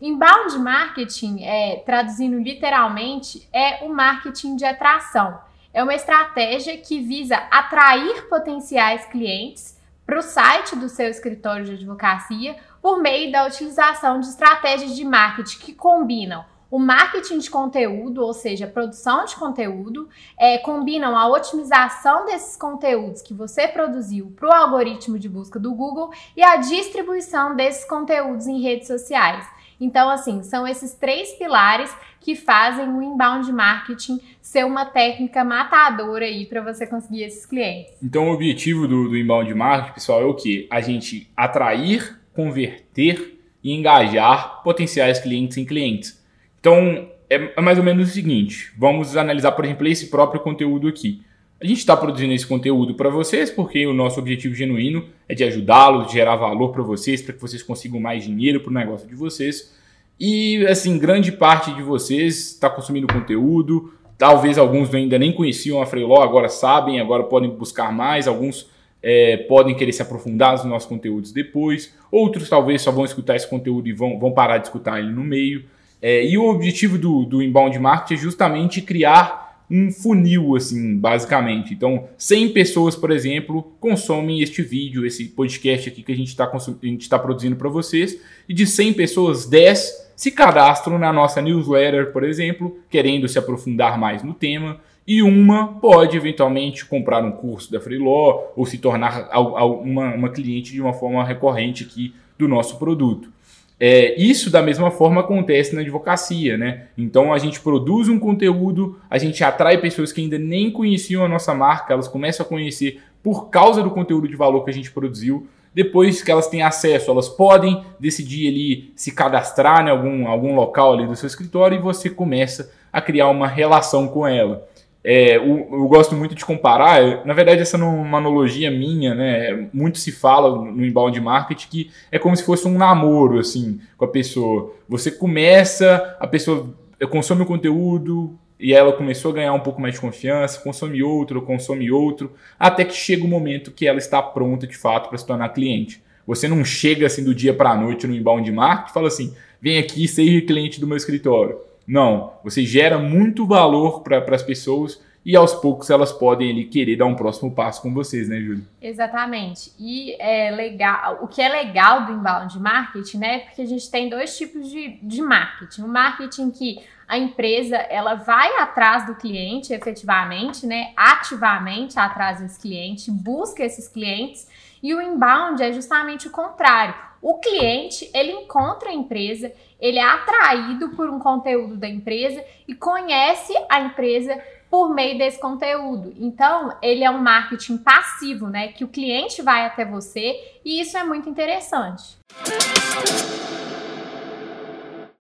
Inbound marketing, é, traduzindo literalmente, é o marketing de atração. É uma estratégia que visa atrair potenciais clientes para o site do seu escritório de advocacia por meio da utilização de estratégias de marketing que combinam o marketing de conteúdo, ou seja, produção de conteúdo, é, combinam a otimização desses conteúdos que você produziu para o algoritmo de busca do Google e a distribuição desses conteúdos em redes sociais. Então, assim, são esses três pilares que fazem o inbound marketing ser uma técnica matadora aí para você conseguir esses clientes. Então, o objetivo do, do inbound marketing, pessoal, é o que? A gente atrair, converter e engajar potenciais clientes em clientes. Então, é, é mais ou menos o seguinte: vamos analisar, por exemplo, esse próprio conteúdo aqui. A gente está produzindo esse conteúdo para vocês porque o nosso objetivo genuíno é de ajudá-los, de gerar valor para vocês, para que vocês consigam mais dinheiro para o negócio de vocês. E, assim, grande parte de vocês está consumindo conteúdo. Talvez alguns ainda nem conheciam a Freeló, agora sabem, agora podem buscar mais. Alguns é, podem querer se aprofundar nos nossos conteúdos depois. Outros talvez só vão escutar esse conteúdo e vão, vão parar de escutar ele no meio. É, e o objetivo do, do inbound marketing é justamente criar um funil, assim, basicamente. Então, 100 pessoas, por exemplo, consomem este vídeo, esse podcast aqui que a gente está tá produzindo para vocês, e de 100 pessoas, 10 se cadastram na nossa newsletter, por exemplo, querendo se aprofundar mais no tema, e uma pode eventualmente comprar um curso da Freeló ou se tornar uma, uma cliente de uma forma recorrente aqui do nosso produto. É, isso da mesma forma acontece na advocacia, né? Então a gente produz um conteúdo, a gente atrai pessoas que ainda nem conheciam a nossa marca, elas começam a conhecer por causa do conteúdo de valor que a gente produziu. Depois que elas têm acesso, elas podem decidir ali se cadastrar em algum, algum local ali do seu escritório e você começa a criar uma relação com ela. É, eu, eu, gosto muito de comparar, na verdade essa é uma analogia minha, né? Muito se fala no inbound marketing que é como se fosse um namoro assim com a pessoa. Você começa, a pessoa consome o conteúdo e ela começou a ganhar um pouco mais de confiança, consome outro, consome outro, até que chega o momento que ela está pronta de fato para se tornar cliente. Você não chega assim do dia para a noite no inbound marketing e fala assim: vem aqui, seja cliente do meu escritório não, você gera muito valor para as pessoas e aos poucos elas podem ali querer dar um próximo passo com vocês, né, Júlia? Exatamente. E é legal, o que é legal do inbound marketing, né? Porque a gente tem dois tipos de, de marketing. O marketing que a empresa ela vai atrás do cliente efetivamente, né? Ativamente atrás desse cliente, busca esses clientes. E o inbound é justamente o contrário. O cliente, ele encontra a empresa, ele é atraído por um conteúdo da empresa e conhece a empresa por meio desse conteúdo. Então, ele é um marketing passivo, né? Que o cliente vai até você e isso é muito interessante. Música